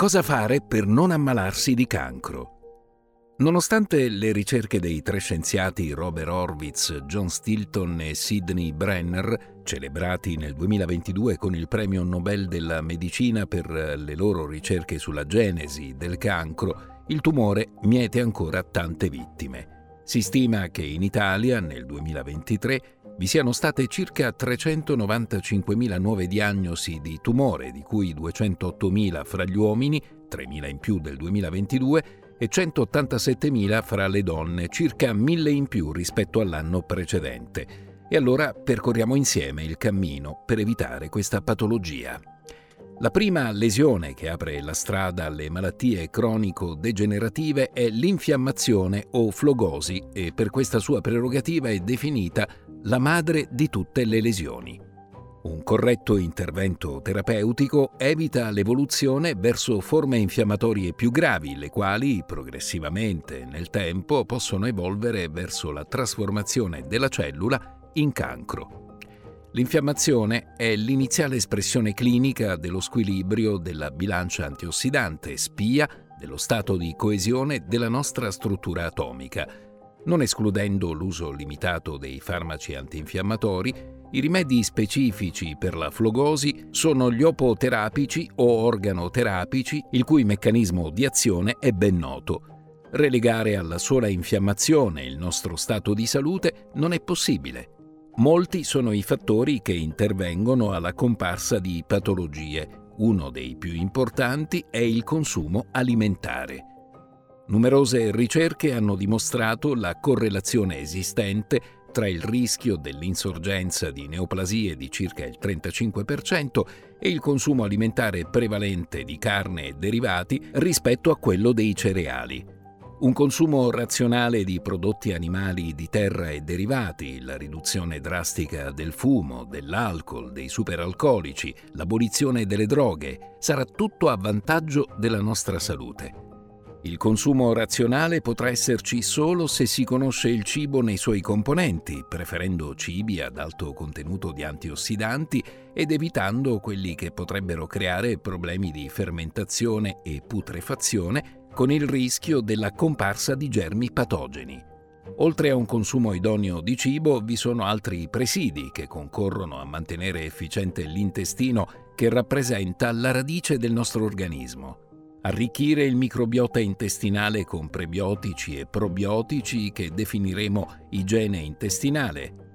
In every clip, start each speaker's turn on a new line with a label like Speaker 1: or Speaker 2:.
Speaker 1: Cosa fare per non ammalarsi di cancro? Nonostante le ricerche dei tre scienziati Robert Horwitz, John Stilton e Sidney Brenner, celebrati nel 2022 con il premio Nobel della Medicina per le loro ricerche sulla genesi del cancro, il tumore miete ancora tante vittime. Si stima che in Italia, nel 2023, vi siano state circa 395.000 nuove diagnosi di tumore, di cui 208.000 fra gli uomini, 3.000 in più del 2022, e 187.000 fra le donne, circa 1.000 in più rispetto all'anno precedente. E allora percorriamo insieme il cammino per evitare questa patologia. La prima lesione che apre la strada alle malattie cronico-degenerative è l'infiammazione o flogosi e per questa sua prerogativa è definita la madre di tutte le lesioni. Un corretto intervento terapeutico evita l'evoluzione verso forme infiammatorie più gravi, le quali progressivamente nel tempo possono evolvere verso la trasformazione della cellula in cancro. L'infiammazione è l'iniziale espressione clinica dello squilibrio della bilancia antiossidante, spia dello stato di coesione della nostra struttura atomica, non escludendo l'uso limitato dei farmaci antinfiammatori, i rimedi specifici per la flogosi sono gli opoterapici o organoterapici, il cui meccanismo di azione è ben noto. Relegare alla sola infiammazione il nostro stato di salute non è possibile. Molti sono i fattori che intervengono alla comparsa di patologie. Uno dei più importanti è il consumo alimentare. Numerose ricerche hanno dimostrato la correlazione esistente tra il rischio dell'insorgenza di neoplasie di circa il 35% e il consumo alimentare prevalente di carne e derivati rispetto a quello dei cereali. Un consumo razionale di prodotti animali di terra e derivati, la riduzione drastica del fumo, dell'alcol, dei superalcolici, l'abolizione delle droghe, sarà tutto a vantaggio della nostra salute. Il consumo razionale potrà esserci solo se si conosce il cibo nei suoi componenti, preferendo cibi ad alto contenuto di antiossidanti ed evitando quelli che potrebbero creare problemi di fermentazione e putrefazione con il rischio della comparsa di germi patogeni. Oltre a un consumo idoneo di cibo, vi sono altri presidi che concorrono a mantenere efficiente l'intestino che rappresenta la radice del nostro organismo arricchire il microbiota intestinale con prebiotici e probiotici che definiremo igiene intestinale,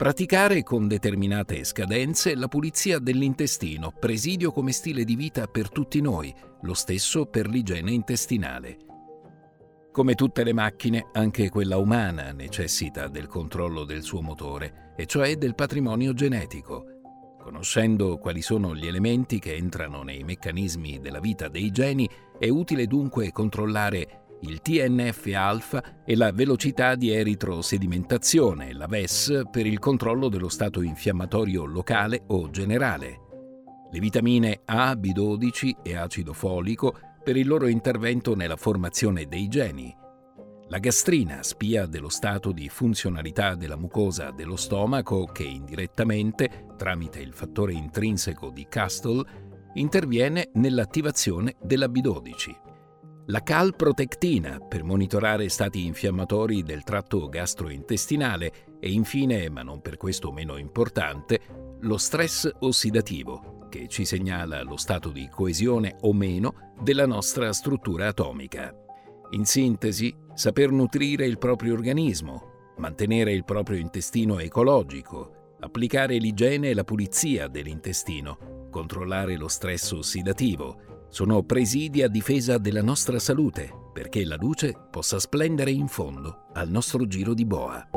Speaker 1: praticare con determinate scadenze la pulizia dell'intestino, presidio come stile di vita per tutti noi, lo stesso per l'igiene intestinale. Come tutte le macchine, anche quella umana necessita del controllo del suo motore, e cioè del patrimonio genetico. Conoscendo quali sono gli elementi che entrano nei meccanismi della vita dei geni, è utile dunque controllare il TNF-alfa e la velocità di eritrosedimentazione, la VES, per il controllo dello stato infiammatorio locale o generale. Le vitamine A, B12 e acido folico per il loro intervento nella formazione dei geni, la gastrina, spia dello stato di funzionalità della mucosa dello stomaco che indirettamente, tramite il fattore intrinseco di Castle, interviene nell'attivazione della B12. La calprotectina per monitorare stati infiammatori del tratto gastrointestinale e infine, ma non per questo meno importante, lo stress ossidativo che ci segnala lo stato di coesione o meno della nostra struttura atomica. In sintesi, saper nutrire il proprio organismo, mantenere il proprio intestino ecologico, applicare l'igiene e la pulizia dell'intestino, controllare lo stress ossidativo, sono presidi a difesa della nostra salute, perché la luce possa splendere in fondo al nostro giro di boa.